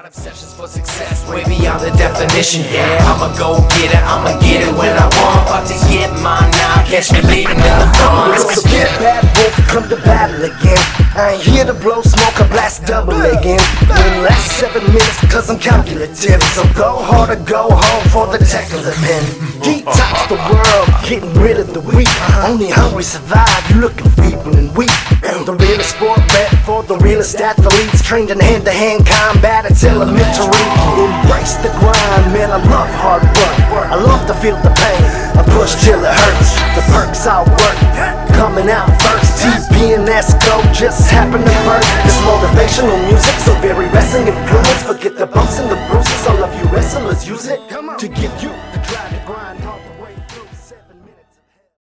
Got obsessions for success, way beyond the definition. Yeah, I'ma go get it, I'ma get it when I want. About to get mine now, catch me leaving in the funds. So get bad wolf, come to battle again. I ain't here to blow smoke, I blast double again. In last seven minutes, cause I'm calculative. So go hard or go home for the tech of the pen. Detox the world, getting rid of the weak. Only hungry survive, you looking feeble and weak. The bet the realest athletes. Trained in hand to hand combat, it's elementary. Embrace the grind, man, I love hard work. I love to feel the pain, I push till it hurts. The perks I work, coming out first. TP go just happen to burst. This motivational music, so very wrestling influence. Forget the bumps and the bruises, all of you wrestlers use it.